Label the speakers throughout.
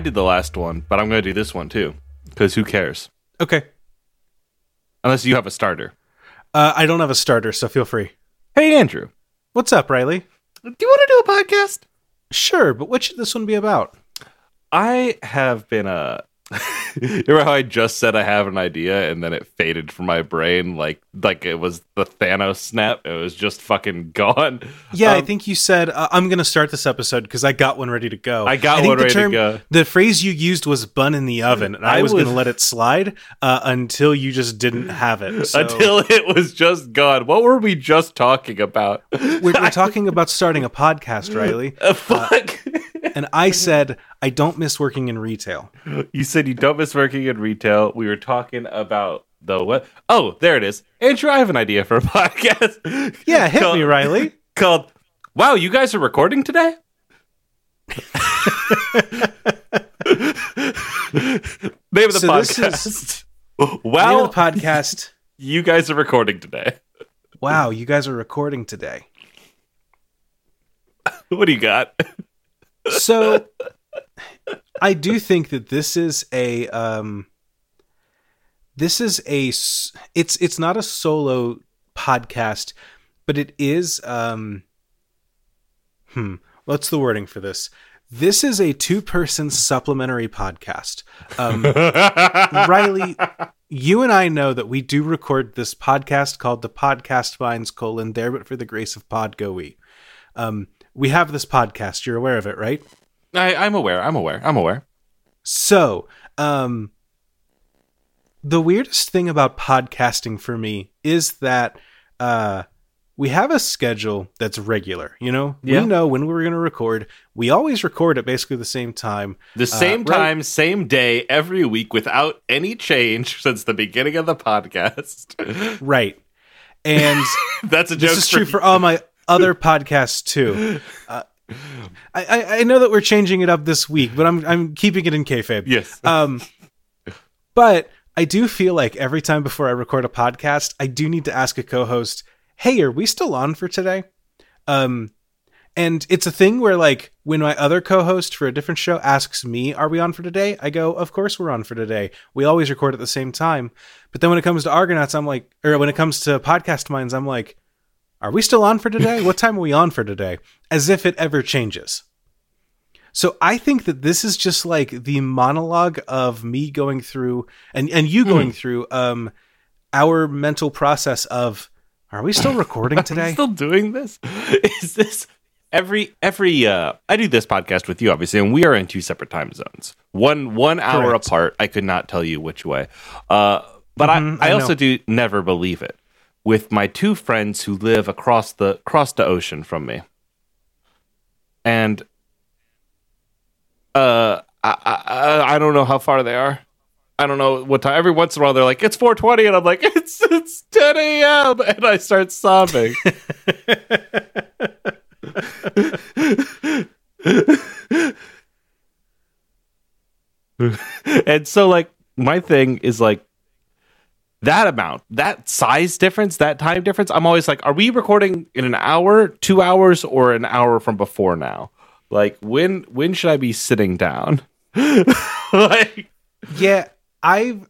Speaker 1: I did the last one, but I'm going to do this one too because who cares?
Speaker 2: Okay.
Speaker 1: Unless you have a starter.
Speaker 2: Uh, I don't have a starter, so feel free.
Speaker 1: Hey, Andrew,
Speaker 2: What's up, Riley?
Speaker 1: do you want to do a podcast?
Speaker 2: Sure, but what should this one be about?
Speaker 1: I have been uh remember how I just said I have an idea and then it faded from my brain like like it was the Thanos snap. It was just fucking gone.
Speaker 2: Yeah, I
Speaker 1: Um,
Speaker 2: think you said uh, I'm going to start this episode because I got one ready to go.
Speaker 1: I got
Speaker 2: think
Speaker 1: one ready to go.
Speaker 2: The phrase you used was "bun in the oven," and I,
Speaker 1: I
Speaker 2: was, going to let it slide uh, until you just didn't have it. So
Speaker 1: until it was just gone. What were we just talking about?
Speaker 2: we're, we're talking about starting a podcast, Riley,
Speaker 1: Uh, fuck.
Speaker 2: And I said I don't miss working in retail.
Speaker 1: you said you don't miss working in retail. We were talking about the what? Oh, there it is. Andrew, I have an idea for a podcast.
Speaker 2: Yeah, hit
Speaker 1: Called-
Speaker 2: me, Riley.
Speaker 1: Called Wow, you guys are recording today? Name of the
Speaker 2: So
Speaker 1: podcast.
Speaker 2: is-
Speaker 1: wow,
Speaker 2: Name of the podcast.
Speaker 1: you guys are recording today.
Speaker 2: Wow, you guys are recording today.
Speaker 1: What do you got?
Speaker 2: So i do think that this is a um this is a it's it's not a solo podcast but it is um hmm what's the wording for this? This is a two person supplementary podcast. Um riley you and i know that we do record this podcast called the Podcast Mines colon there but for the grace of pod go we. Um we have this podcast you're aware of it right
Speaker 1: I, I'm aware. I'm aware. I'm aware.
Speaker 2: So, um, the weirdest thing about podcasting for me is that uh, we have a schedule that's regular. You know,
Speaker 1: Yeah.
Speaker 2: we know when we're going to record. We always record at basically the same time.
Speaker 1: The same
Speaker 2: right.
Speaker 1: time, same day, every week, without any change since the beginning of the podcast.
Speaker 2: Right. And
Speaker 1: That's a joke.
Speaker 2: this is true for all my other podcasts too. Uh, I, I, I know that we're changing it up this week, but I'm I'm keeping it in kayfabe.
Speaker 1: yes.
Speaker 2: Um, but I do feel like every time before I record a podcast, I do need to ask a co-host, "Hey, are we still on for today?" Um, and it's a thing where like when my other co-host for a different show asks me, "Are we on for today?" I go, "Of course we're on for today. We always record at the same time." But then when it comes to Argonauts, I'm like, or when it comes to Podcast Mines, I'm like, "Are we still on for today? what time are we on for today?" As if it ever changes. So I think that this is just like the monologue of me going through and and you going through um our mental process of are we still recording today?
Speaker 1: still doing this? Is this every every uh I do this podcast with you obviously and we are in two separate time zones. One one hour
Speaker 2: Correct.
Speaker 1: apart. I could not tell you which way. Uh but
Speaker 2: Mhm,
Speaker 1: I, I
Speaker 2: I
Speaker 1: also do never believe it with my two friends who live across the across the ocean from me. And uh I, I I don't know how far they are. I don't know what time. Every once in a while, they're like, "It's 4:20," and I'm like, "It's it's 10 a.m." and I start sobbing. and so, like, my thing is like that amount, that size difference, that time difference. I'm always like, are we recording in an hour, two hours, or an hour from before now? Like, when when should I be sitting down? like,
Speaker 2: yeah, I've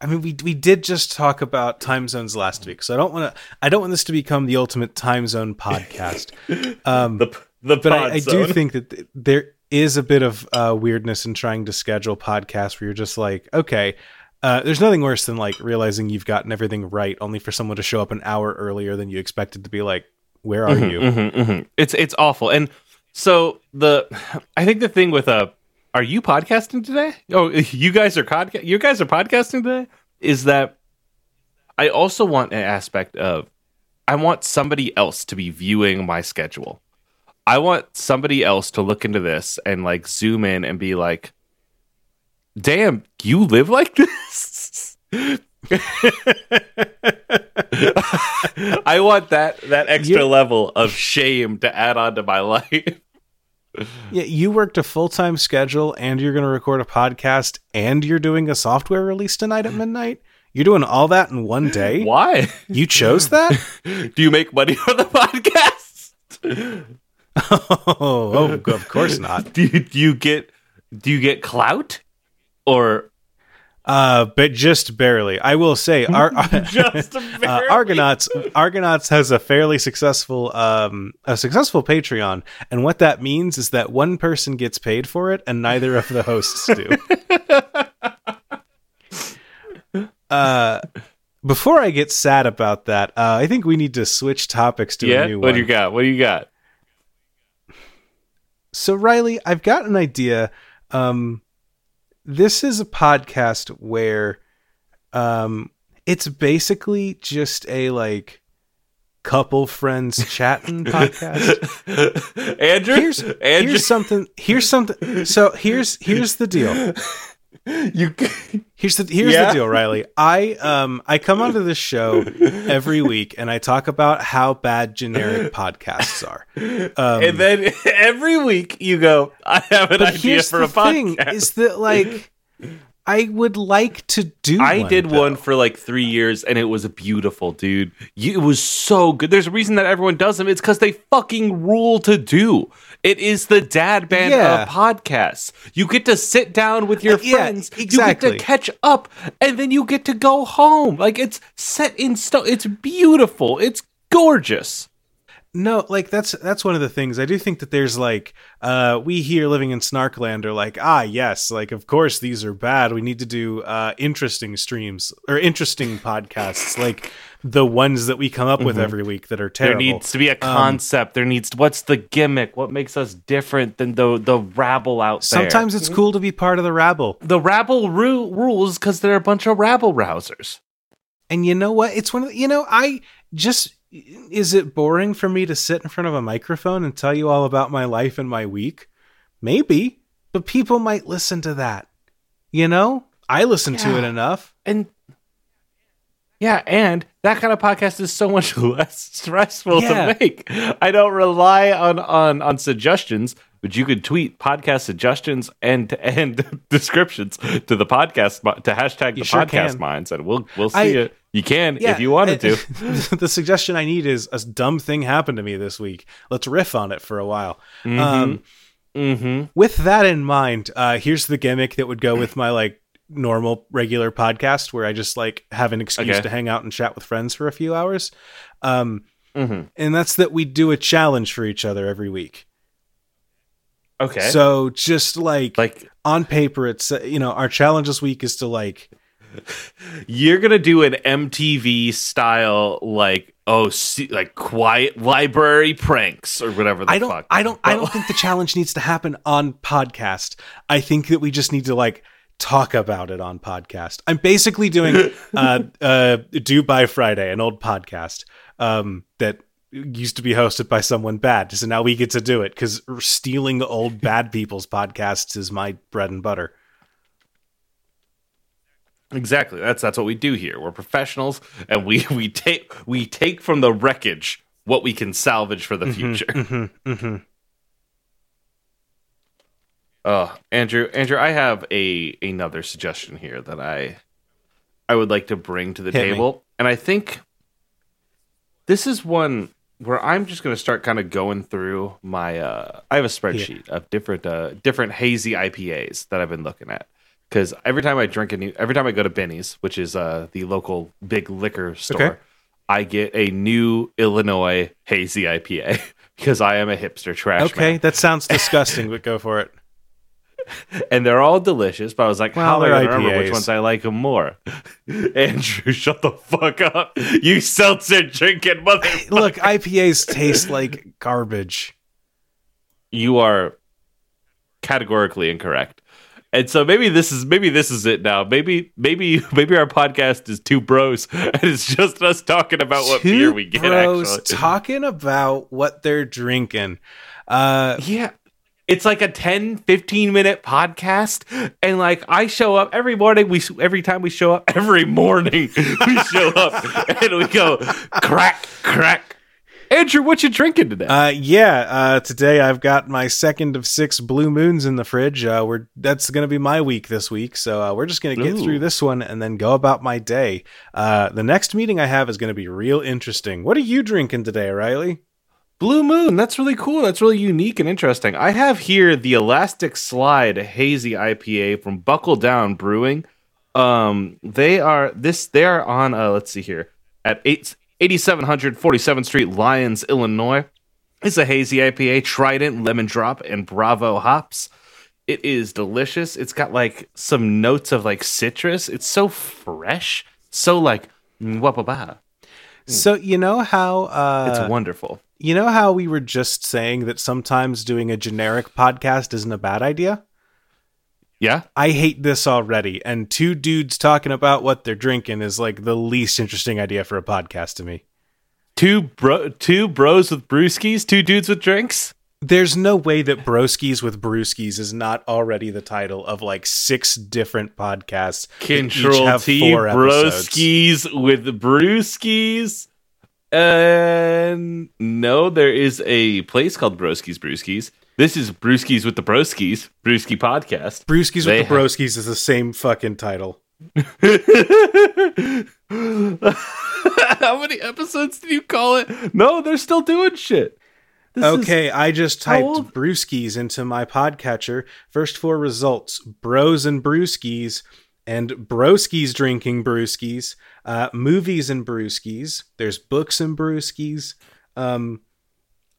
Speaker 2: I mean we we did just talk about time zones last week. So I don't want to I don't want this to become the ultimate time zone podcast. Um
Speaker 1: the the
Speaker 2: but I, I do think that th- there is a bit of uh, weirdness in trying to schedule podcasts where you're just like, okay, uh, there's nothing worse than like realizing you've gotten everything right, only for someone to show up an hour earlier than you expected to be like, where are you?
Speaker 1: Mhm, mhm. It's it's awful. And so the I think the thing with uh are you podcasting today? Oh, you guys are podca- you guys are podcasting today? Is that I also want an aspect of I want somebody else to be viewing my schedule. I want somebody else to look into this and like zoom in and be like, "Damn, you live like this." I want that that extra
Speaker 2: You-
Speaker 1: level of shame to add on to my life.
Speaker 2: Yeah, you worked a full time schedule and you're going to record a podcast and you're doing a software release tonight at midnight. You're doing all that in one day.
Speaker 1: Why?
Speaker 2: You chose that?
Speaker 1: Do you make money on the podcast?
Speaker 2: oh, oh, of course not.
Speaker 1: Do you, do you get do you get clout or
Speaker 2: Uh, but just barely. I will say,
Speaker 1: just
Speaker 2: uh. Argonauts Argonauts has a fairly successful um a successful Patreon, and what that means is that one person gets paid for it, and neither of the hosts do. uh, before I get sad about that, uh, I think we need to switch topics to
Speaker 1: yeah?
Speaker 2: a new
Speaker 1: What
Speaker 2: one.
Speaker 1: What do you got? What do you got?
Speaker 2: So Riley, I've got an idea. Um, this is a podcast where, um, it's basically just a like couple friends chatting podcast.
Speaker 1: Andrew,
Speaker 2: Here's
Speaker 1: Andrew,
Speaker 2: here's something. Here's something. So here's here's the deal.
Speaker 1: you
Speaker 2: Here's the here's
Speaker 1: Yeah.
Speaker 2: the deal, Riley. I um I come onto this show every week and I talk about how bad generic podcasts are. Um,
Speaker 1: and then every week you go, I have an idea for a podcast.
Speaker 2: thing: is that like I would like to do.
Speaker 1: I
Speaker 2: one,
Speaker 1: did
Speaker 2: though.
Speaker 1: one for like three years and it was beautiful, dude. You, it was so good. There's a reason that everyone does them. It's because they fucking rule to do. It is the dad band
Speaker 2: Yeah.
Speaker 1: of podcasts. You get to sit down with your
Speaker 2: Uh, yeah,
Speaker 1: friends. You
Speaker 2: exactly.
Speaker 1: get to catch up and then you get to go home. Like it's set in stone. It's beautiful. It's gorgeous.
Speaker 2: No, like that's that's one of the things. I do think that there's like uh we here living in Snarkland are like, ah yes, like of course these are bad. We need to do uh interesting streams or interesting podcasts like the ones that we come up with every week that are
Speaker 1: Mm-hmm. There needs to be a concept. there needs what's the gimmick? What makes us different than the the rabble out there?
Speaker 2: Sometimes it's cool to be part of the rabble.
Speaker 1: the rabble ru- rules because they're a bunch of rabble rousers.
Speaker 2: And you know what? It's one of the, you know, I just is it boring for me to sit in front of a microphone and tell you all about my life and my week? Maybe, but people might listen to that. You know? I listen to it enough.
Speaker 1: And yeah, and that kind of podcast is so much less stressful
Speaker 2: Yeah.
Speaker 1: to make. I don't rely on on on suggestions, but you could tweet podcast suggestions and and descriptions to the podcast to hashtag
Speaker 2: You
Speaker 1: the
Speaker 2: sure
Speaker 1: podcast
Speaker 2: can.
Speaker 1: Mines, and we'll we'll see
Speaker 2: I-
Speaker 1: it. You can if you wanted
Speaker 2: uh,
Speaker 1: to.
Speaker 2: the suggestion I need is a dumb thing happened to me this week. Let's riff on it for a while.
Speaker 1: Mm-hmm.
Speaker 2: Um,
Speaker 1: hmm
Speaker 2: with that in mind, uh, here's the gimmick that would go with my like normal regular podcast where I just like have an excuse
Speaker 1: Okay.
Speaker 2: to hang out and chat with friends for a few hours. Um,
Speaker 1: hmm
Speaker 2: and that's that we do a challenge for each other every week.
Speaker 1: Okay.
Speaker 2: So just like,
Speaker 1: like
Speaker 2: on paper, it's uh, you know our challenge this week is to like
Speaker 1: you're gonna do an MTV style like oh see, like quiet library pranks or whatever the
Speaker 2: I don't
Speaker 1: fuck.
Speaker 2: I don't I don't think the challenge needs to happen on podcast. I think that we just need to like talk about it on podcast. I'm basically doing uh uh Do by Friday, an old podcast um that used to be hosted by someone bad. So now we get to do it cuz stealing old bad people's podcasts is my bread and butter.
Speaker 1: Exactly. That's that's what we do here. We're professionals, and we we take we take from the wreckage what we can salvage for the
Speaker 2: Mm-hmm,
Speaker 1: future.
Speaker 2: Mhm.
Speaker 1: Oh, Andrew, Andrew, I have a another suggestion here that I I would like to bring to the
Speaker 2: Hit me.
Speaker 1: table, and I think this is one where I'm just going to start kind of going through my. Uh, I have a spreadsheet of different uh, different hazy IPAs that I've been looking at because every time I drink a new, every time I go to Benny's, which is uh, the local big liquor store,
Speaker 2: Okay.
Speaker 1: I get a new Illinois hazy IPA because I am a hipster trash
Speaker 2: Okay,
Speaker 1: man
Speaker 2: that sounds disgusting, but go for it.
Speaker 1: and they're all delicious. But I was like,
Speaker 2: Well,
Speaker 1: how am I remember which ones I like them more? Andrew, shut the fuck up, you seltzer drinking motherfucker.
Speaker 2: Look, IPAs taste like garbage.
Speaker 1: you are categorically incorrect. And so maybe this is maybe this is it now. Maybe maybe maybe our podcast is two bros and it's just us talking about what
Speaker 2: Two
Speaker 1: beer we get.
Speaker 2: bros
Speaker 1: actually,
Speaker 2: talking about what they're drinking. Uh,
Speaker 1: yeah. It's like a 10 15 minute podcast and like I show up every morning we every time we show up every morning we show up and we go crack crack. Andrew, what you drinking today?
Speaker 2: uh, yeah. Uh, today I've got my second of six blue moons in the fridge. Uh, we're that's gonna be my week this week, so uh, we're just gonna get
Speaker 1: Ooh.
Speaker 2: through this one and then go about my day. Uh, the next meeting I have is gonna be real interesting. What are you drinking today, Riley?
Speaker 1: Blue Moon. That's really cool. That's really unique and interesting. I have here the Elastic Slide Hazy IPA from Buckle Down Brewing. Um, they are this. They are on. Uh, let's see here at eight. 8747th Street, Lyons, Illinois. It's a hazy IPA, Trident, Lemon Drop, and Bravo hops. It is delicious. It's got like some notes of like citrus. It's so fresh, so like wapaba.
Speaker 2: So you know how uh,
Speaker 1: It's wonderful.
Speaker 2: You know how we were just saying that sometimes doing a generic podcast isn't a bad idea.
Speaker 1: Yeah.
Speaker 2: I hate this already, and two dudes talking about what they're drinking is like the least interesting idea for a podcast to me.
Speaker 1: Two bro, two bros with brewskis, two dudes with drinks.
Speaker 2: There's no way that Broskies with Brewskis is not already the title of like six different podcasts.
Speaker 1: Control T,
Speaker 2: four episodes.
Speaker 1: broskis with brewskis. And no, there is a place called Broskis Brewskis. This is Brewskis with the Broskis, Brewski podcast.
Speaker 2: Brewskis
Speaker 1: They
Speaker 2: with the Broskies is the same fucking title.
Speaker 1: How many episodes did you call it? No, they're still doing shit. This is-
Speaker 2: Okay, I just typed? Brewskis into my podcatcher. First four results: Bros and Brewskis, and Broskis drinking Brewskis. Uh, movies and Brewskis. There's books and Brewskis. Um,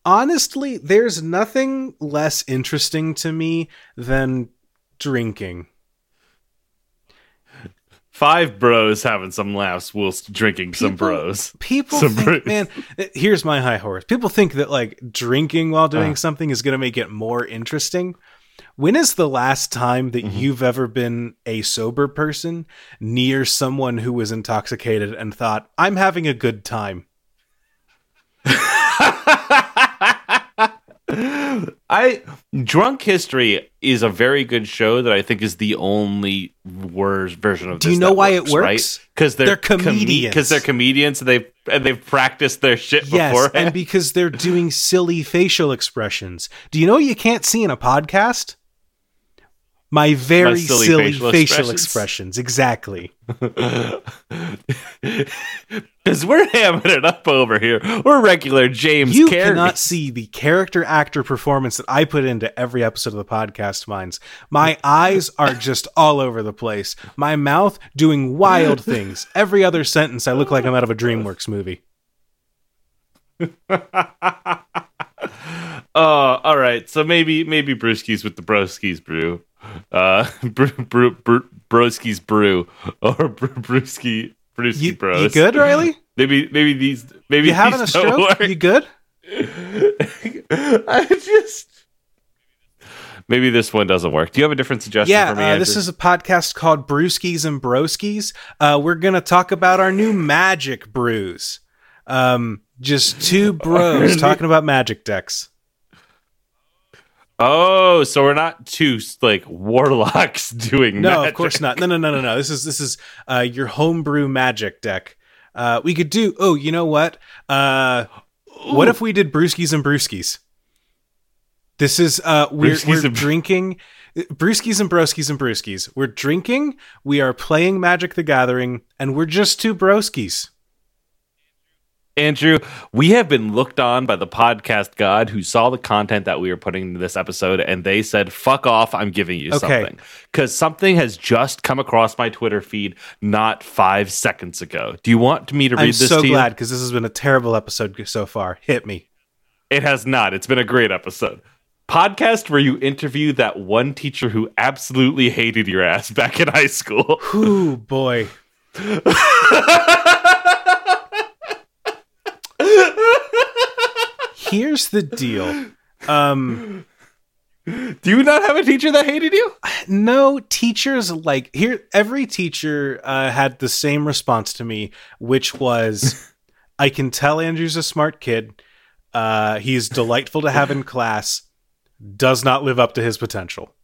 Speaker 2: honestly, there's nothing less interesting to me than drinking.
Speaker 1: five bros having some laughs whilst drinking some bros.
Speaker 2: People
Speaker 1: Some
Speaker 2: think, man, uh, here's my high horse. People think that like drinking while doing
Speaker 1: Uh.
Speaker 2: something is going to make it more interesting. When is the last time that
Speaker 1: Mhm.
Speaker 2: you've ever been a sober person near someone who was intoxicated and thought, I'm having a good time?
Speaker 1: I Drunk History is a very good show that I think is the only worse version of.
Speaker 2: Do you know why it
Speaker 1: works,
Speaker 2: works?
Speaker 1: Right? Because they're,
Speaker 2: They're comedians.
Speaker 1: Because they're comedians and they and they've practiced their shit
Speaker 2: Yes,
Speaker 1: beforehand.
Speaker 2: and because they're doing silly facial expressions. Do you know what you can't see in a podcast? My very
Speaker 1: My
Speaker 2: silly,
Speaker 1: silly
Speaker 2: facial,
Speaker 1: facial
Speaker 2: expressions. Exactly.
Speaker 1: Because we're hamming it up over here. We're regular James
Speaker 2: you
Speaker 1: Carey.
Speaker 2: cannot see the character actor performance that I put into every episode of the Podcast Mines. My eyes are just all over the place. My mouth doing wild things. Every other sentence I look like I'm out of a DreamWorks movie.
Speaker 1: Uh, all right. So maybe maybe Brewskis with the Broskis brew, uh, brew, brew, brew, Broskis brew or brew, Brewski Brewski
Speaker 2: You,
Speaker 1: Bros.
Speaker 2: you good, Riley?
Speaker 1: Maybe maybe these maybe
Speaker 2: You having a stroke? You good?
Speaker 1: I just maybe this one doesn't work. Do you have a different suggestion
Speaker 2: Yeah,
Speaker 1: for me?
Speaker 2: uh, this is a podcast called Brewskis and Broskis. Uh, we're going to talk about our new magic brews. Um, just two bros talking about magic decks.
Speaker 1: oh, so we're not two like warlocks doing
Speaker 2: No,
Speaker 1: magic.
Speaker 2: of course not. No, no, no, no, no. This is this is uh, your homebrew magic deck. Uh, we could do. Oh, you know what? Uh, what if we did brewskis and brewskis? This is uh, we're,
Speaker 1: Brewskis
Speaker 2: we're
Speaker 1: and-
Speaker 2: drinking brewskis and broskis and brewskis. We're drinking. We are playing Magic the Gathering, and we're just two broskis.
Speaker 1: Andrew, we have been looked on by the podcast god who saw the content that we were putting into this episode and they said, fuck off, I'm giving you
Speaker 2: Okay.
Speaker 1: something. Because something has just come across my Twitter feed not five seconds ago. Do you want me to read this,
Speaker 2: I'm
Speaker 1: this
Speaker 2: so
Speaker 1: to
Speaker 2: glad because this has been a terrible episode so far. Hit me.
Speaker 1: It has not. It's been a great episode. Podcast where you interview that one teacher who absolutely hated your ass back in high school.
Speaker 2: Whoo boy. Here's the deal. Um,
Speaker 1: Do you not have a teacher that hated you?
Speaker 2: no teachers like here. Every teacher uh, had the same response to me, which was, "I can tell Andrew's a smart kid. Uh, he's delightful to have in class. Does not live up to his potential."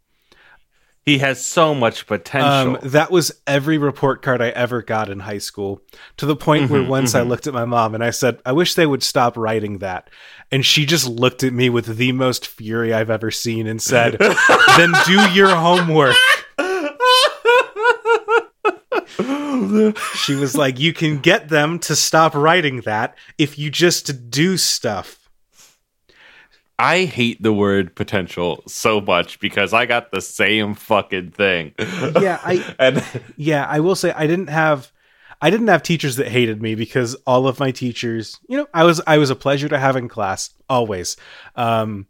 Speaker 1: He has so much potential.
Speaker 2: Um, that was every report card I ever got in high school, to the point where
Speaker 1: Mhm,
Speaker 2: once I
Speaker 1: mhm.
Speaker 2: looked at my mom and I said, I wish they would stop writing that. And she just looked at me with the most fury I've ever seen and said, Then do your homework. She was like, You can get them to stop writing that if you just do stuff.
Speaker 1: I hate the word potential so much because I got the same fucking thing.
Speaker 2: Yeah, I
Speaker 1: and
Speaker 2: yeah, I will say I didn't have I didn't have teachers that hated me because all of my teachers, you know, I was I was a pleasure to have in class always. Um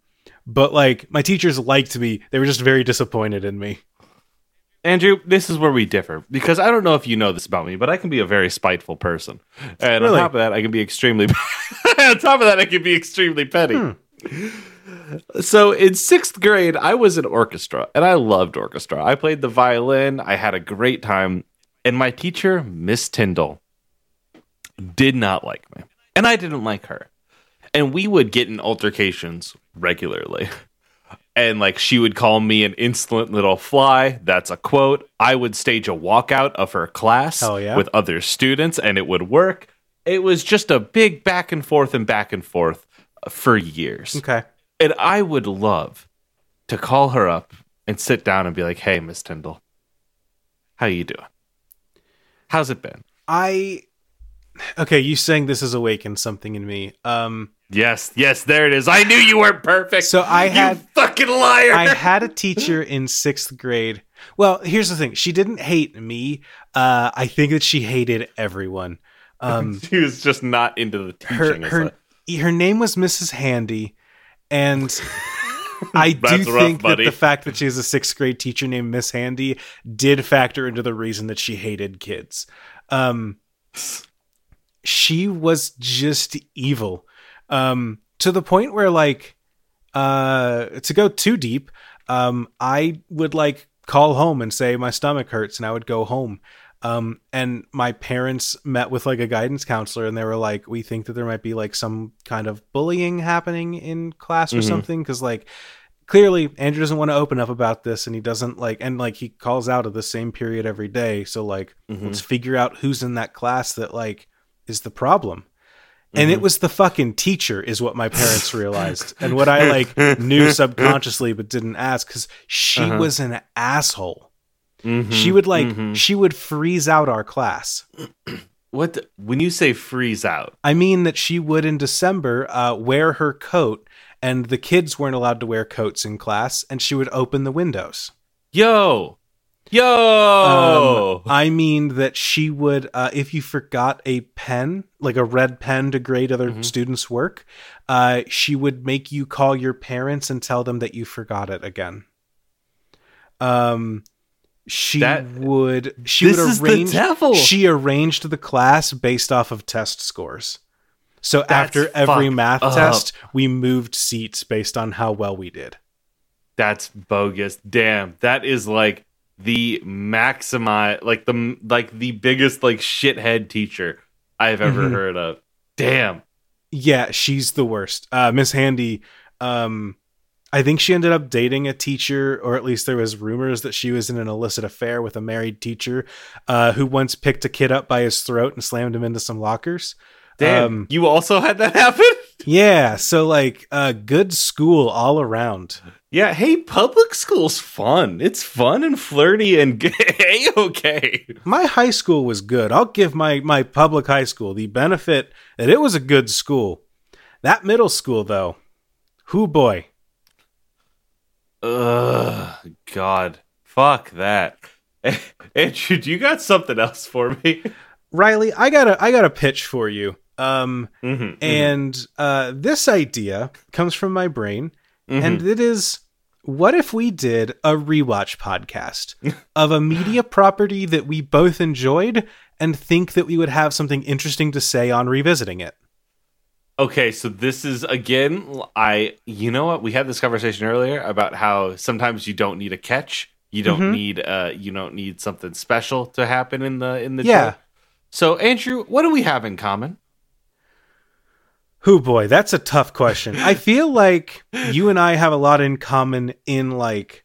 Speaker 2: but like my teachers liked me. They were just very disappointed in me.
Speaker 1: Andrew, this is where we differ because I don't know if you know this about me, but I can be a very spiteful person, and
Speaker 2: Really?
Speaker 1: on top of that, I can be extremely. on top of that, I can be extremely petty.
Speaker 2: Hmm.
Speaker 1: So in sixth grade, I was in orchestra, and I loved orchestra. I played the violin. I had a great time, and my teacher, Miss Tyndall, did not like me, and I didn't like her, and we would get in altercations regularly and like she would call me an insolent little fly. That's a quote. I would stage a walkout of her class
Speaker 2: yeah.
Speaker 1: with other students, and it would work. It was just a big back and forth and back and forth for years.
Speaker 2: Okay.
Speaker 1: And I would love to call her up and sit down and be like, "Hey, Miss Tyndall, how you doing? How's it been?"
Speaker 2: I Okay, you saying this has awakened something in me. Um
Speaker 1: Yes, yes, there it is. I knew you weren't perfect.
Speaker 2: So I had-
Speaker 1: fucking liar.
Speaker 2: I had a teacher in sixth grade. Well, here's the thing. She didn't hate me. Uh, I think that she hated everyone. Um,
Speaker 1: she was just not into the teaching.
Speaker 2: her her her name was Mrs. Handy, and I do
Speaker 1: rough,
Speaker 2: think
Speaker 1: buddy.
Speaker 2: that the fact that she has a sixth grade teacher named Miss Handy did factor into the reason that she hated kids. Um, she was just evil, um, to the point where like, uh, to go too deep, um, I would like call home and say my stomach hurts, and I would go home. Um, and my parents met with like a guidance counselor, and they were like, "We think that there might be like some kind of bullying happening in class or
Speaker 1: Mhm.
Speaker 2: something." Because like, clearly Andrew doesn't want to open up about this, and he doesn't like, and like he calls out at the same period every day. So like,
Speaker 1: Mhm.
Speaker 2: let's figure out who's in that class that like is the problem. And it
Speaker 1: Mhm.
Speaker 2: was the fucking teacher, is what my parents realized, and what I like knew subconsciously but didn't ask because she
Speaker 1: Uh-huh.
Speaker 2: was an asshole.
Speaker 1: Mhm,
Speaker 2: She would like
Speaker 1: mhm.
Speaker 2: she would freeze out our class.
Speaker 1: what the- when you say freeze out.
Speaker 2: I mean that she would in December uh, wear her coat, and the kids weren't allowed to wear coats in class, and she would open the windows.
Speaker 1: Yo, yo.
Speaker 2: Um, I mean that she would, uh, if you forgot a pen, like a red pen to grade other
Speaker 1: Mhm.
Speaker 2: students' work, uh, she would make you call your parents and tell them that you forgot it again. Um, she
Speaker 1: That-
Speaker 2: would. She
Speaker 1: this
Speaker 2: would
Speaker 1: is
Speaker 2: arrange.
Speaker 1: the devil.
Speaker 2: She arranged the class based off of test scores. So
Speaker 1: That's
Speaker 2: after every math
Speaker 1: up.
Speaker 2: test, we moved seats based on how well we did.
Speaker 1: That's bogus. Damn, that is like the maximize, like the like the biggest like shithead teacher I've ever
Speaker 2: Mhm.
Speaker 1: heard of. Damn.
Speaker 2: Yeah, she's the worst. Uh, Miss Handy, um, I think she ended up dating a teacher, or at least there was rumors that she was in an illicit affair with a married teacher uh, who once picked a kid up by his throat and slammed him into some lockers.
Speaker 1: Damn.
Speaker 2: Um,
Speaker 1: you also had that happen?
Speaker 2: Yeah, so like uh, good school all around.
Speaker 1: Yeah, hey, public school's fun. It's fun and flirty and hey, okay.
Speaker 2: My high school was good. I'll give my my public high school the benefit that it was a good school. That middle school though, who boy.
Speaker 1: Ugh, God, fuck that. Andrew, do you got something else for me?
Speaker 2: Riley, I got a I got a pitch for you. Um
Speaker 1: Mhm,
Speaker 2: and uh this idea comes from my brain
Speaker 1: mhm,
Speaker 2: and it is what if we did a rewatch podcast of a media property that we both enjoyed and think that we would have something interesting to say on revisiting it?
Speaker 1: Okay, so this is again. I, you know what? We had this conversation earlier about how sometimes you don't need a catch. You don't
Speaker 2: Mhm.
Speaker 1: need uh, you don't need something special to happen in the in the
Speaker 2: Yeah.
Speaker 1: show. So Andrew, what do we have in common?
Speaker 2: Who boy, that's a tough question. I feel like you and I have a lot in common in like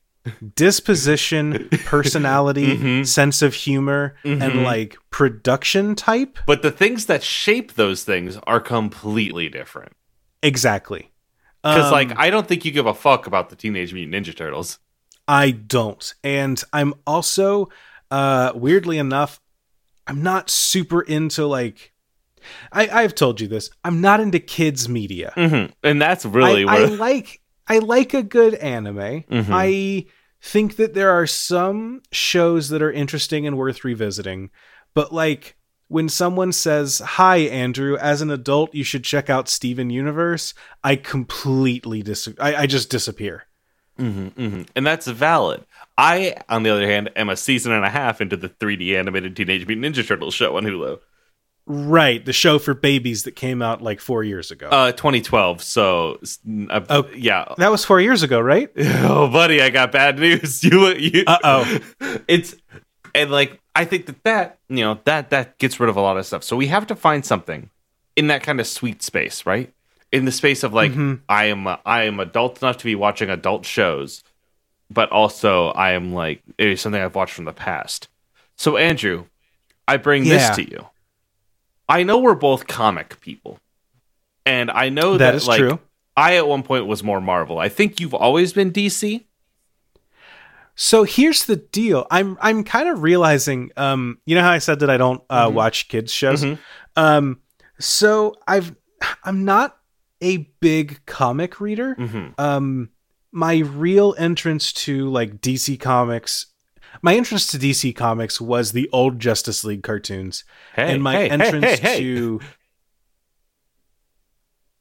Speaker 2: disposition, personality,
Speaker 1: Mhm.
Speaker 2: sense of humor, and
Speaker 1: Mhm.
Speaker 2: like production type.
Speaker 1: But the things that shape those things are completely different.
Speaker 2: Exactly.
Speaker 1: Because
Speaker 2: Um,
Speaker 1: like I don't think you give a fuck about the Teenage Mutant Ninja Turtles.
Speaker 2: I don't. And I'm also uh weirdly enough I'm not super into like I, I've told you this. I'm not into kids media.
Speaker 1: Mhm. And that's really
Speaker 2: I, I like I like a good anime.
Speaker 1: Mhm.
Speaker 2: I think that there are some shows that are interesting and worth revisiting, but like when someone says, "Hi, Andrew, as an adult, you should check out Steven Universe," I completely dis. I, I just disappear.
Speaker 1: hmm hmm And that's valid. I, on the other hand, am a season and a half into the 3D animated Teenage Mutant Ninja Turtles show on Hulu.
Speaker 2: Right, the show for babies that came out like four years ago.
Speaker 1: Uh, 2012. So, uh,
Speaker 2: Oh.
Speaker 1: yeah.
Speaker 2: that was four years ago, right?
Speaker 1: Oh, buddy, I got bad news. You, you.
Speaker 2: Uh-oh.
Speaker 1: It's and like I think that that you know that that gets rid of a lot of stuff. So we have to find something in that kind of sweet space, right? In the space of like
Speaker 2: Mhm.
Speaker 1: I am I am adult enough to be watching adult shows, but also I am like it is something I've watched from the past. So Andrew, I bring
Speaker 2: Yeah.
Speaker 1: this to you. I know we're both comic people, and I know that,
Speaker 2: that is
Speaker 1: like,
Speaker 2: true.
Speaker 1: I at one point was more Marvel. I think you've always been DC.
Speaker 2: So here's the deal. I'm I'm kind of realizing um you know how I said that I don't uh
Speaker 1: Mhm.
Speaker 2: watch kids shows?
Speaker 1: Mhm.
Speaker 2: Um so I've I'm not a big comic reader.
Speaker 1: Mm-hmm.
Speaker 2: Um my real entrance to like DC comics my interest to DC comics was the old Justice League cartoons
Speaker 1: Hey,
Speaker 2: and my
Speaker 1: hey,
Speaker 2: entrance
Speaker 1: hey,
Speaker 2: to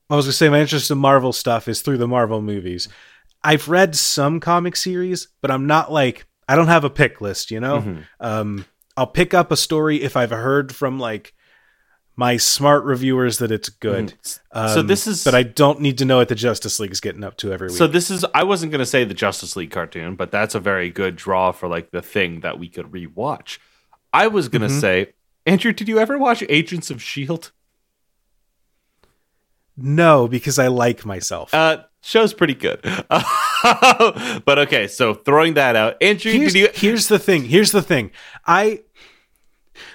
Speaker 2: I was gonna say my interest in Marvel stuff is through the Marvel movies. I've read some comic series, but I'm not like I don't have a pick list, you know?
Speaker 1: Mhm.
Speaker 2: Um I'll pick up a story if I've heard from like my smart reviewers that it's good.
Speaker 1: Mhm.
Speaker 2: Um,
Speaker 1: So this is-
Speaker 2: but I don't need to know what the Justice League is getting up to every week.
Speaker 1: So this is I wasn't gonna say the Justice League cartoon, but that's a very good draw for like the thing that we could rewatch. I was gonna
Speaker 2: Mhm.
Speaker 1: say, Andrew, did you ever watch Agents of Shield?
Speaker 2: no, because I like myself.
Speaker 1: Uh, show's pretty good. but okay, so throwing that out, Andrew,
Speaker 2: here's,
Speaker 1: did you?
Speaker 2: here's the thing. Here's the thing. I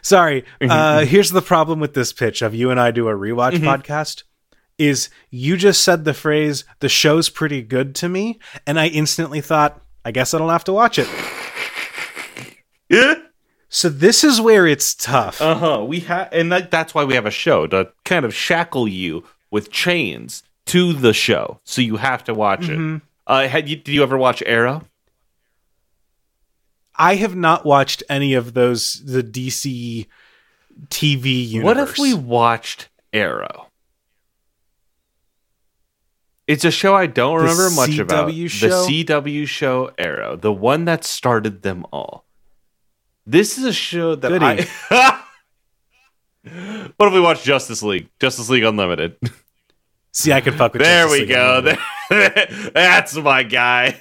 Speaker 2: sorry. Uh, here's the problem with this pitch of you and I do a rewatch
Speaker 1: Mhm.
Speaker 2: podcast. Is you just said the phrase "the show's pretty good to me," and I instantly thought, I guess I don't have to watch it.
Speaker 1: Yeah.
Speaker 2: So this is where it's tough.
Speaker 1: Uh huh. We have, and that, that's why we have a show to kind of shackle you with chains to the show, so you have to watch
Speaker 2: Mhm.
Speaker 1: it. Uh, had you? Did you ever watch Arrow?
Speaker 2: I have not watched any of those the DC TV universe.
Speaker 1: What if we watched Arrow? It's a show I don't
Speaker 2: The
Speaker 1: remember much about.
Speaker 2: Show?
Speaker 1: The CW show Arrow, the one that started them all. This is a show that
Speaker 2: Goody.
Speaker 1: I. what if we watch Justice League? Justice League Unlimited.
Speaker 2: see? I could fuck with.
Speaker 1: there
Speaker 2: Justice
Speaker 1: we
Speaker 2: League
Speaker 1: go.
Speaker 2: Unlimited.
Speaker 1: That's my guy.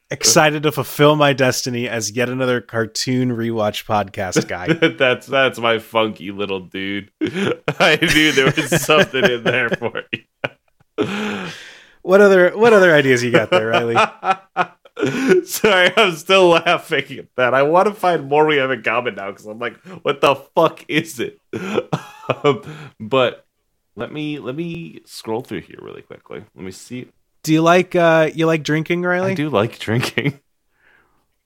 Speaker 2: Excited to fulfill my destiny as yet another cartoon rewatch podcast guy.
Speaker 1: that's that's my funky little dude. I knew there was something in there for you.
Speaker 2: what other what other ideas you got there, Riley?
Speaker 1: Sorry, I'm still laughing at that. I want to find more we have in common now because I'm like, what the fuck is it? um, but let me let me scroll through here really quickly. Let me see.
Speaker 2: Do you like uh you like drinking, Riley?
Speaker 1: I do like drinking.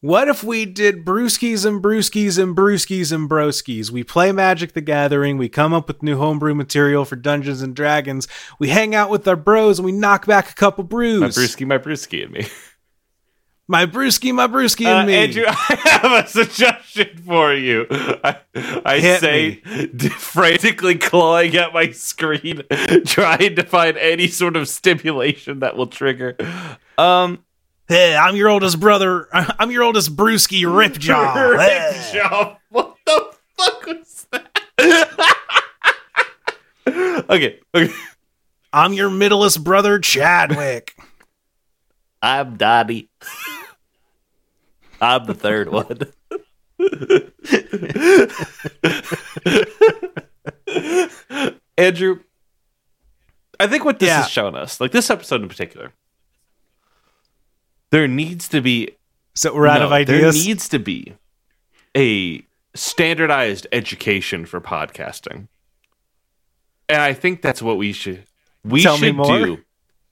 Speaker 2: What if we did brewskis and brewskis and brewskis and broskis? We play Magic the Gathering, we come up with new homebrew material for Dungeons and Dragons, we hang out with our bros and we knock back a couple brews.
Speaker 1: My brewski, my brewski, and me.
Speaker 2: my brewski, my brewski
Speaker 1: Uh,
Speaker 2: and me.
Speaker 1: Andrew, I have a suggestion for you. I, I
Speaker 2: Hit
Speaker 1: say, frantically clawing at my screen, trying to find any sort of stimulation that will trigger. Um,
Speaker 2: Hey, I'm your oldest brother. I'm your oldest brewski Ripjaw.
Speaker 1: Job. What the fuck was that? okay, okay.
Speaker 2: I'm your middleest brother Chadwick.
Speaker 1: I'm Donnie. I'm the third one. Andrew, I think what this
Speaker 2: Yeah.
Speaker 1: has shown us, like this episode in particular, there needs to be
Speaker 2: So we're out
Speaker 1: no,
Speaker 2: of ideas.
Speaker 1: There needs to be a standardized education for podcasting. And I think that's what we should we
Speaker 2: Tell
Speaker 1: should do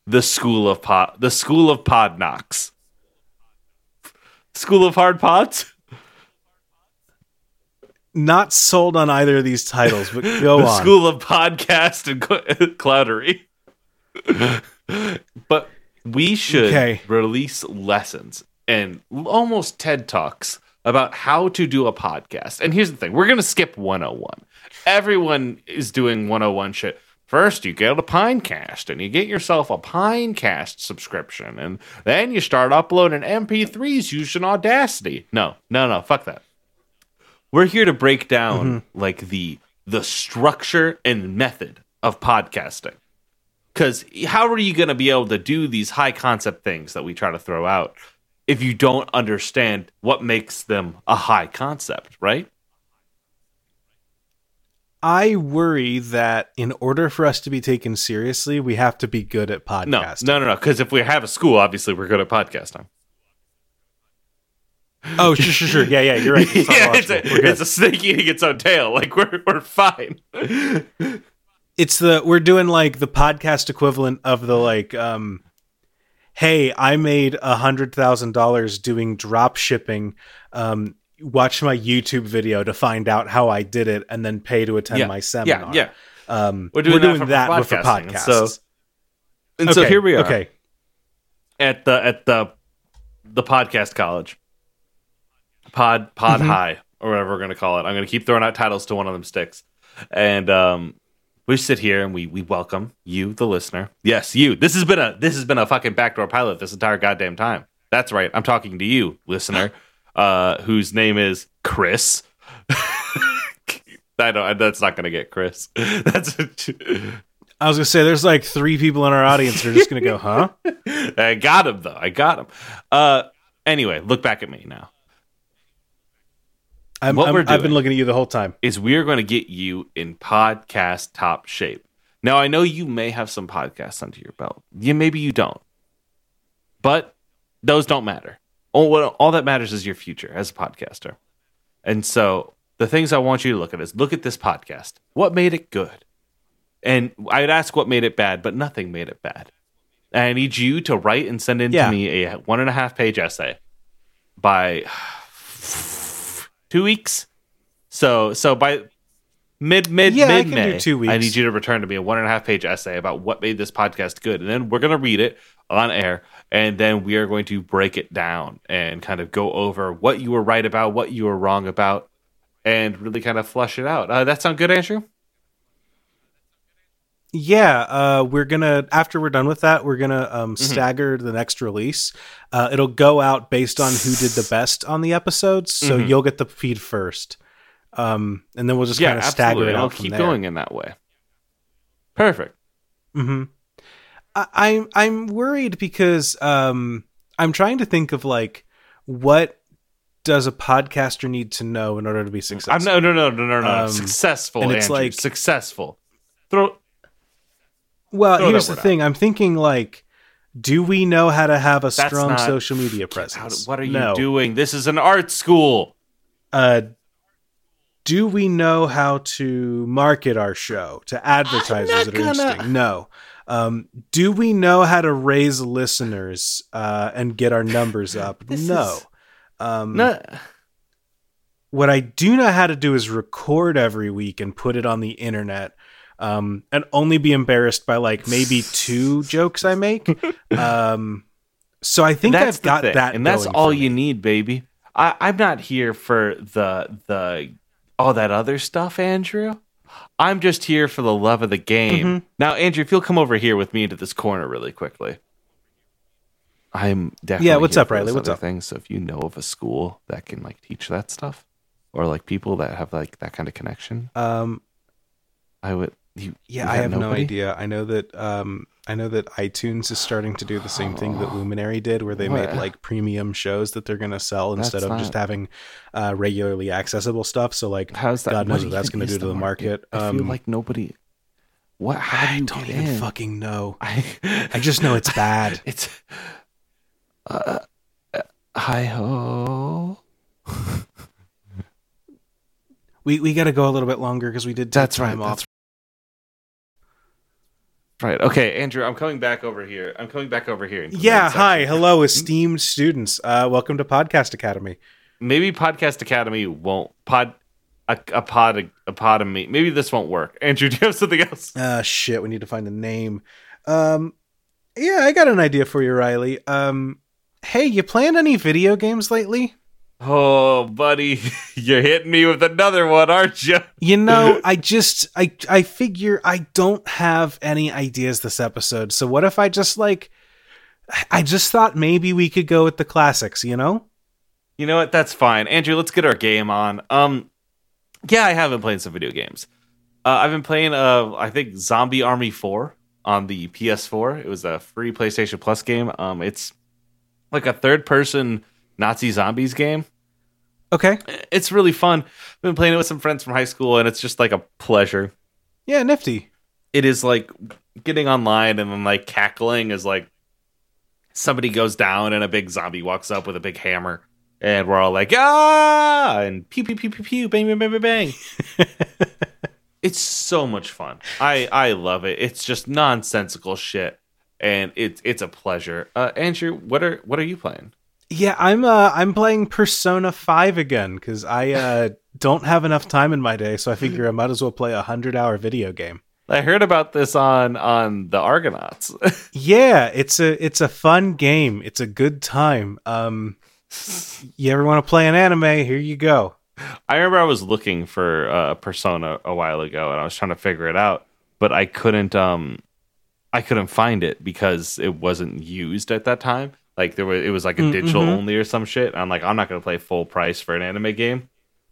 Speaker 1: the school of pod the school of pod knocks. School of hard pods?
Speaker 2: not sold on either of these titles, but go
Speaker 1: the
Speaker 2: on.
Speaker 1: School of Podcast and Cl- Cloudery. but we should
Speaker 2: Okay.
Speaker 1: release lessons and almost TED Talks about how to do a podcast. And here's the thing we're going to skip 101. Everyone is doing 101 shit. First, you get a Pinecast and you get yourself a Pinecast subscription. And then you start uploading MP3s using Audacity. No, no, no, fuck that we're here to break down mm-hmm. like the the structure and method of podcasting because how are you going to be able to do these high concept things that we try to throw out if you don't understand what makes them a high concept right
Speaker 2: I worry that in order for us to be taken seriously, we have to be good at podcasting.
Speaker 1: no no no because if we have a school obviously we're good at podcasting
Speaker 2: Oh, sure, sure, sure. Yeah, yeah, you're right. It's,
Speaker 1: yeah, it's, a,
Speaker 2: logical. We're good.
Speaker 1: it's a snake eating its own tail like we're, we're fine
Speaker 2: it's the we're doing like the podcast equivalent of the like um hey i made a hundred thousand dollars doing drop shipping um watch my youtube video to find out how i did it and then pay to attend
Speaker 1: yeah.
Speaker 2: my seminar.
Speaker 1: yeah. Yeah
Speaker 2: um
Speaker 1: We're doing that
Speaker 2: doing
Speaker 1: for
Speaker 2: that with
Speaker 1: podcasting,
Speaker 2: podcast
Speaker 1: so- and so here we are.
Speaker 2: okay.
Speaker 1: At the at the the podcast college. Pod pod
Speaker 2: Mhm.
Speaker 1: high or whatever we're gonna call it. I'm gonna keep throwing out titles to one of them sticks. And um we sit here and we we welcome you the listener. Yes you. This has been a this has been a fucking backdoor pilot this entire goddamn time. That's right. I'm talking to you listener uh whose name is chris I don't. That's not gonna get Chris. That's.
Speaker 2: i was gonna say there's like three people in our audience that are just gonna go huh
Speaker 1: I got him though. I got him. Uh, anyway, look back at me now.
Speaker 2: I'm,
Speaker 1: What
Speaker 2: I'm-
Speaker 1: we're
Speaker 2: i've been looking at you the whole time
Speaker 1: Is we are going to get you in podcast top shape. Now I know you may have some podcasts under your belt. You maybe you don't, but those don't matter. All what all that matters is your future as a podcaster. And so the things I want you to look at is look at this podcast. What made it good? And I'd ask what made it bad, but nothing made it bad. And I need you to write and send in
Speaker 2: Yeah.
Speaker 1: to me a one and a half page essay by two weeks. So so by mid mid
Speaker 2: Yeah,
Speaker 1: mid May,
Speaker 2: two
Speaker 1: I need you to return to me a one and a half page essay about what made this podcast good, and then we're gonna read it on air, and then we are going to break it down and kind of go over what you were right about, what you were wrong about, and really kind of flush it out. Uh, that sound good, Andrew?
Speaker 2: Yeah, uh, we're gonna after we're done with that, we're gonna um,
Speaker 1: Mm-hmm.
Speaker 2: stagger the next release. Uh, it'll go out based on who did the best on the episodes, so
Speaker 1: Mhm.
Speaker 2: you'll get the feed first, um, and then we'll just kind of stagger it
Speaker 1: I'll keep
Speaker 2: there.
Speaker 1: going in that way. Perfect.
Speaker 2: hmm I, I'm I'm worried because um, I'm trying to think of like what does a podcaster need to know in order to be successful.
Speaker 1: I'm no no no no no no
Speaker 2: Um,
Speaker 1: successful.
Speaker 2: and it's
Speaker 1: Andrew,
Speaker 2: like-
Speaker 1: successful. Throw
Speaker 2: well,
Speaker 1: throw
Speaker 2: here's the thing. I'm thinking like, do we know how to have a
Speaker 1: That's
Speaker 2: strong
Speaker 1: not-
Speaker 2: social media presence?
Speaker 1: do- what are you
Speaker 2: No.
Speaker 1: doing? This is an art school.
Speaker 2: uh, do we know how to market our show to advertisers that are
Speaker 1: gonna-
Speaker 2: interesting? No. Um, do we know how to raise listeners uh, and get our numbers up? No.
Speaker 1: is-
Speaker 2: Um,
Speaker 1: No,
Speaker 2: What I do know how to do is record every week and put it on the internet. Um, and only be embarrassed by like maybe two jokes I make. Um, so I think I've got
Speaker 1: thing,
Speaker 2: that,
Speaker 1: and that's all you
Speaker 2: me.
Speaker 1: need, baby. I, I'm not here for the the all that other stuff, Andrew. I'm just here for the love of the game.
Speaker 2: Mhm.
Speaker 1: Now, Andrew, if you'll come over here with me into this corner really quickly. I'm definitely
Speaker 2: Yeah, what's up, Riley? What's up?
Speaker 1: Things. So if you know of a school that can like teach that stuff, or like people that have like that kind of connection,
Speaker 2: Um,
Speaker 1: I would. You,
Speaker 2: Yeah,
Speaker 1: you
Speaker 2: I have no idea. I know that um I know that iTunes is starting to do the same thing that. Luminary did where they
Speaker 1: What?
Speaker 2: made like premium shows that they're going to sell instead
Speaker 1: That's
Speaker 2: of just having uh regularly accessible stuff. So like
Speaker 1: How's that?
Speaker 2: God knows
Speaker 1: what
Speaker 2: what that's gonna do to the market.
Speaker 1: I feel
Speaker 2: Um,
Speaker 1: like nobody. What? How do
Speaker 2: I don't even
Speaker 1: in?
Speaker 2: fucking know.
Speaker 1: I,
Speaker 2: I just know it's bad.
Speaker 1: It's uh, uh, hi ho.
Speaker 2: We we got to go a little bit longer cuz we did
Speaker 1: That's right. That's right. Okay, Andrew, I'm coming back over here. I'm coming back over here.
Speaker 2: Yeah, hi. Hello esteemed students. Uh welcome to Podcast Academy.
Speaker 1: Maybe Podcast Academy won't pod. a, a pod a pod of me. Maybe this won't work. Andrew, do you have something else?
Speaker 2: Uh shit, we need to find a name. Um yeah, I got an idea for you, Riley. Um hey, you playing any video games lately?
Speaker 1: Oh, buddy, you're hitting me with another one, aren't you?
Speaker 2: You know, I just I I figure I don't have any ideas this episode. So what if I just like I just thought maybe we could go with the classics, you know?
Speaker 1: You know what? That's fine. Andrew, let's get our game on. Um yeah, I have been playing some video games. Uh, I've been playing uh I think Zombie Army 4 on the PS4. It was a free PlayStation Plus game. Um it's like a third person Nazi zombies game.
Speaker 2: Okay.
Speaker 1: It's really fun. I've been playing it with some friends from high school and it's just like a pleasure.
Speaker 2: Yeah, nifty.
Speaker 1: It is like getting online and then like cackling as like somebody goes down and a big zombie walks up with a big hammer and we're all like ah and pew pew pew pew pew bang bang bang bang bang. it's so much fun. I I love it. It's just nonsensical shit and it's it's a pleasure. Uh Andrew, what are what are you playing?
Speaker 2: Yeah, I'm uh I'm playing Persona 5 again cuz I uh don't have enough time in my day, so I figure I might as well play a 100-hour video game.
Speaker 1: I heard about this on on the Argonauts.
Speaker 2: yeah, it's a it's a fun game. It's a good time. Um you ever want to play an anime? Here you go.
Speaker 1: I remember I was looking for uh, a Persona a while ago and I was trying to figure it out, but I couldn't um I couldn't find it because it wasn't used at that time. Like there was it was like a
Speaker 2: Mm,
Speaker 1: digital only or some shit. I'm like I'm not going to play full price for an anime game.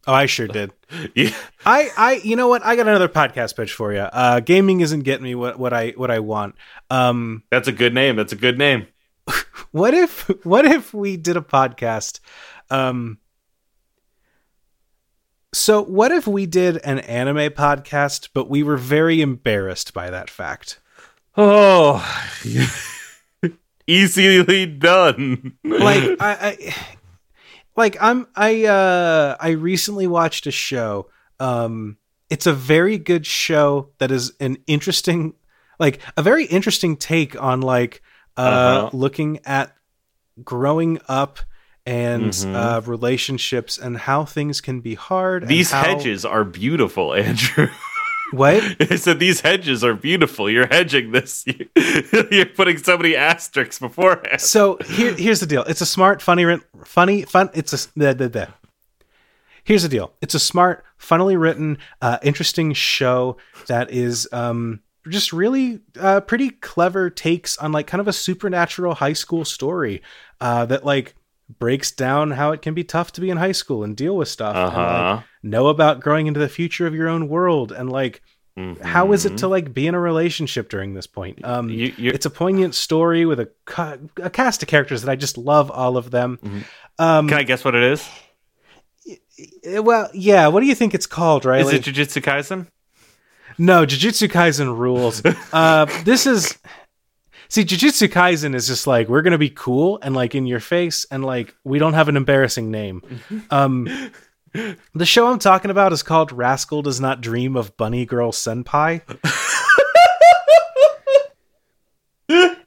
Speaker 2: Oh, I sure did.
Speaker 1: Yeah.
Speaker 2: I, I, you know what? I got another podcast pitch for you. Uh, gaming isn't getting me what, what I, what I want. Um,
Speaker 1: That's a good name. That's a good name.
Speaker 2: what if, what if we did a podcast? Um, so what if we did an anime podcast, but we were very embarrassed by that fact?
Speaker 1: Oh. Easily done.
Speaker 2: Like, I, I, like I'm, I, uh, I recently watched a show. Um, it's a very good show that is an interesting, like a very interesting take on like, uh,
Speaker 1: Uh-huh.
Speaker 2: looking at growing up and
Speaker 1: Mhm.
Speaker 2: uh, relationships and how things can be hard.
Speaker 1: These
Speaker 2: how-
Speaker 1: hedges are beautiful, Andrew.
Speaker 2: What?
Speaker 1: I said these hedges are beautiful. You're hedging this. You're putting so many asterisks beforehand.
Speaker 2: So here, here's the deal. It's a smart, funny, funny, fun. It's a. The, the, the. Here's the deal. It's a smart, funnily written, uh, interesting show that is um, just really uh, pretty clever takes on like kind of a supernatural high school story uh, that like breaks down how it can be tough to be in high school and deal with stuff
Speaker 1: Uh
Speaker 2: and like, know about growing into the future of your own world and like how is it to like be in a relationship during this point um
Speaker 1: Mm-hmm. You,
Speaker 2: it's a poignant story with a, ca- a cast of characters that I just love all of them.
Speaker 1: Mhm.
Speaker 2: Um,
Speaker 1: can I guess what it is?
Speaker 2: well, yeah. What do you think it's called, right?
Speaker 1: Is it Jujutsu Kaisen?
Speaker 2: no, Jujutsu Kaisen rules. uh, this is see, Jujutsu Kaisen is just like we're gonna be cool and like in your face, and like we don't have an embarrassing name. Um, the show I'm talking about is called Rascal Does Not Dream of Bunny Girl Senpai.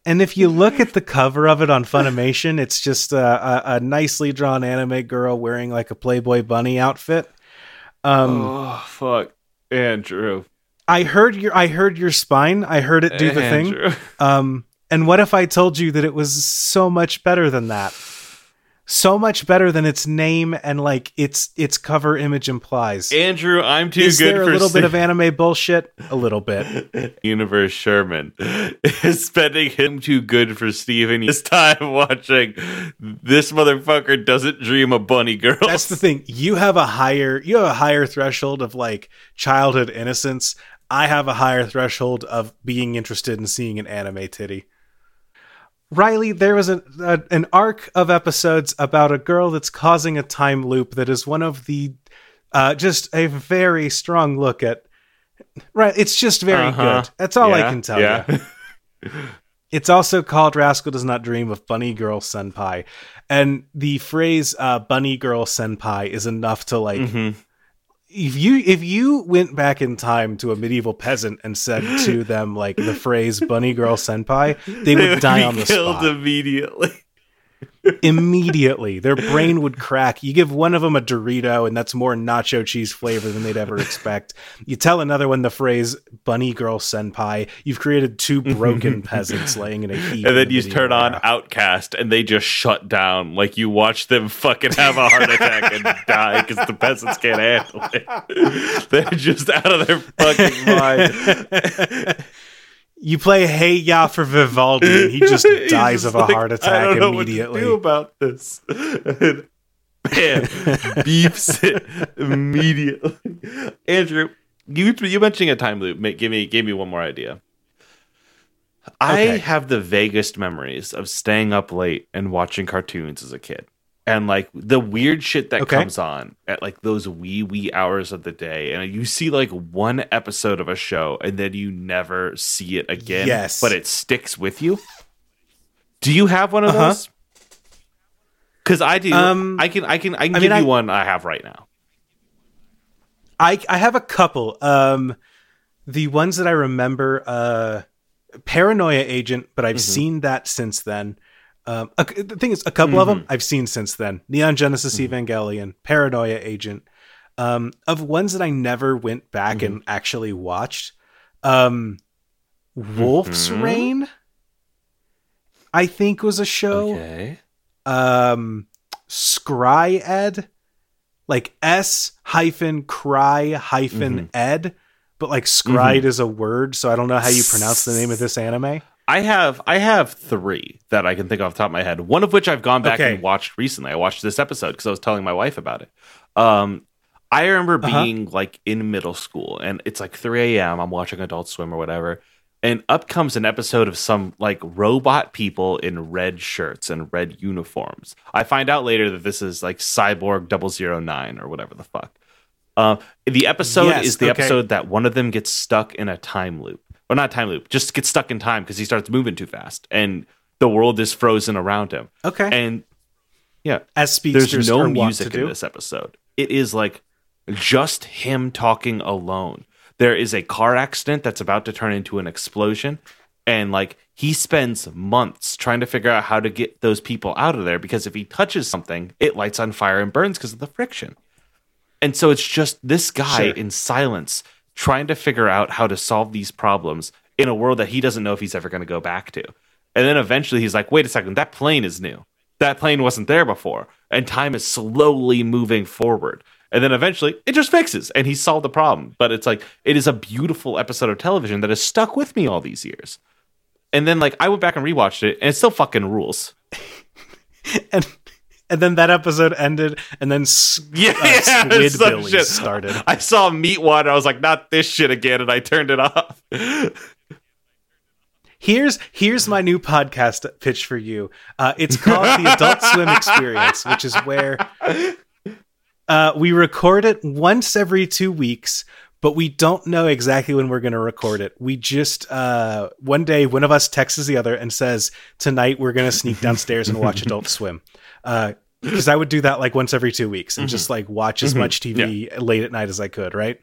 Speaker 2: And if you look at the cover of it on Funimation, it's just a, a, a nicely drawn anime girl wearing like a Playboy bunny outfit. Um,
Speaker 1: oh fuck, Andrew.
Speaker 2: I heard your I heard your spine. I heard it do the thing. Um, and what if I told you that it was so much better than that? So much better than its name and like its its cover image implies.
Speaker 1: Andrew, I'm too
Speaker 2: Is
Speaker 1: good
Speaker 2: there a
Speaker 1: for
Speaker 2: little bit of anime bullshit? A little bit.
Speaker 1: Universe Sherman is spending him too good for Steven his time watching this motherfucker doesn't dream of bunny girls.
Speaker 2: That's the thing. You have a higher you have a higher threshold of like childhood innocence. I have a higher threshold of being interested in seeing an anime titty. Riley, there was a, a, an arc of episodes about a girl that's causing a time loop that is one of the uh, just a very strong look at. Right, it's just very
Speaker 1: Uh-huh.
Speaker 2: good. That's all I can tell
Speaker 1: yeah.
Speaker 2: you. It's also called Rascal Does Not Dream of Bunny Girl Senpai. And the phrase uh, Bunny Girl Senpai is enough to like
Speaker 1: Mhm.
Speaker 2: If you if you went back in time to a medieval peasant and said to them like the phrase bunny girl senpai they would die
Speaker 1: be
Speaker 2: on the
Speaker 1: killed
Speaker 2: spot
Speaker 1: immediately.
Speaker 2: Immediately. Their brain would crack. You give one of them a Dorito, and that's more nacho cheese flavor than they'd ever expect. You tell another one the phrase "bunny girl senpai," you've created two broken peasants laying in a heap.
Speaker 1: and then
Speaker 2: the
Speaker 1: you turn on
Speaker 2: graph.
Speaker 1: OutKast, and they just shut down. Like you watch them fucking have a heart attack and die because the peasants can't handle it. They're just out of their fucking mind.
Speaker 2: You play "Hey Ya" for Vivaldi, and he just dies
Speaker 1: just
Speaker 2: of a
Speaker 1: like,
Speaker 2: heart
Speaker 1: I
Speaker 2: attack
Speaker 1: don't know
Speaker 2: immediately.
Speaker 1: What to do about this? And man, beeps it immediately. Andrew, you you mentioning a time loop give me gave me one more idea. I have the vaguest memories of staying up late and watching cartoons as a kid. And like the weird shit that
Speaker 2: Okay.
Speaker 1: comes on at like those wee wee hours of the day, and you see like one episode of a show, and then you never see it again.
Speaker 2: Yes.
Speaker 1: but it sticks with you. Do you have one of
Speaker 2: Uh-huh.
Speaker 1: those? Because I do.
Speaker 2: Um,
Speaker 1: I can. I can. I can
Speaker 2: I
Speaker 1: give
Speaker 2: mean,
Speaker 1: you
Speaker 2: I-
Speaker 1: one I have right now.
Speaker 2: I I have a couple. Um, the ones that I remember, uh, Paranoia Agent, but I've seen that since then. Um, a, the thing is, a couple of them I've seen since then. Neon Genesis Evangelion, Paranoia Agent. Um, of ones that I never went back and actually watched, um, Wolf's
Speaker 1: Mhm.
Speaker 2: Rain, I think was a show
Speaker 1: Okay.
Speaker 2: um scry ed like s hyphen cry hyphen ed but like scried is a word so i don't know how you pronounce the name of this anime
Speaker 1: I have. I have three that I can think off the top of my head. One of which I've gone back
Speaker 2: Okay.
Speaker 1: and watched recently. I watched this episode because I was telling my wife about it. Um, I remember
Speaker 2: Uh-huh.
Speaker 1: being like in middle school, and it's like 3 a.m. I'm watching Adult Swim or whatever, and up comes an episode of some like robot people in red shirts and red uniforms. I find out later that this is like Cyborg 009 or whatever the fuck. Uh, the episode
Speaker 2: Yes,
Speaker 1: is the
Speaker 2: okay.
Speaker 1: episode that one of them gets stuck in a time loop, or not time loop, just gets stuck in time because he starts moving too fast, and the world is frozen around him.
Speaker 2: okay
Speaker 1: And yeah,
Speaker 2: as speedsters
Speaker 1: there's no music in this episode. It is like just him talking alone. There is a car accident that's about to turn into an explosion. And like he spends months trying to figure out how to get those people out of there because if he touches something, it lights on fire and burns because of the friction. And so it's just this guy
Speaker 2: Sure.
Speaker 1: in silence trying to figure out how to solve these problems in a world that he doesn't know if he's ever going to go back to. And then eventually he's like, wait a second, that plane is new. That plane wasn't there before. And time is slowly moving forward. And then eventually it just fixes and he solved the problem. But it's like, it is a beautiful episode of television that has stuck with me all these years. And then, like, I went back and rewatched it and it still fucking rules.
Speaker 2: and and then that episode ended and then s-
Speaker 1: Yeah,
Speaker 2: uh, Squid Billy
Speaker 1: shit.
Speaker 2: started
Speaker 1: I saw Meatwad. I was like, not this shit again. And I turned it off.
Speaker 2: Here's here's my new podcast pitch for you. Uh, it's called the Adult Swim Experience, which is where uh, we record it once every two weeks, but we don't know exactly when we're going to record it. We just uh, one day one of us texts the other and says, "Tonight we're going to sneak downstairs and watch Adult Swim." Because I would do that like once every two weeks and just like watch as much TV late at night as I could, right?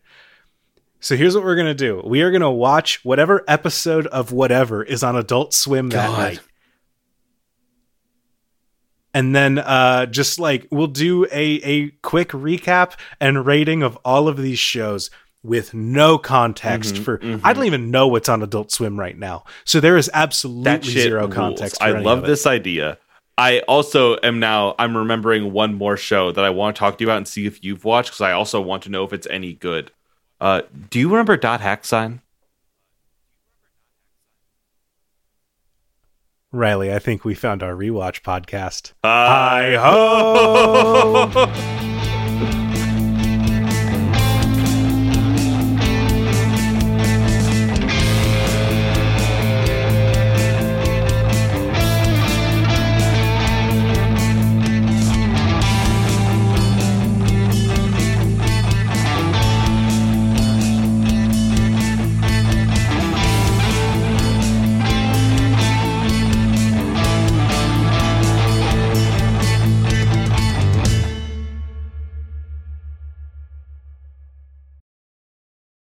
Speaker 2: So here's what we're gonna do. We are gonna watch whatever episode of whatever is on Adult Swim that night. And then uh just like we'll do a a quick recap and rating of all of these shows with no context
Speaker 1: Mhm,
Speaker 2: for
Speaker 1: mhm.
Speaker 2: I don't even know what's on Adult Swim right now. So there is absolutely zero
Speaker 1: rules.
Speaker 2: context. for
Speaker 1: I love this idea. I also am now I'm remembering one more show that I want to talk to you about and see if you've watched because I also want to know if it's any good. Uh, do you remember Dot Hack Sign?
Speaker 2: Riley, I think we found our rewatch podcast.
Speaker 1: Hi
Speaker 2: ho!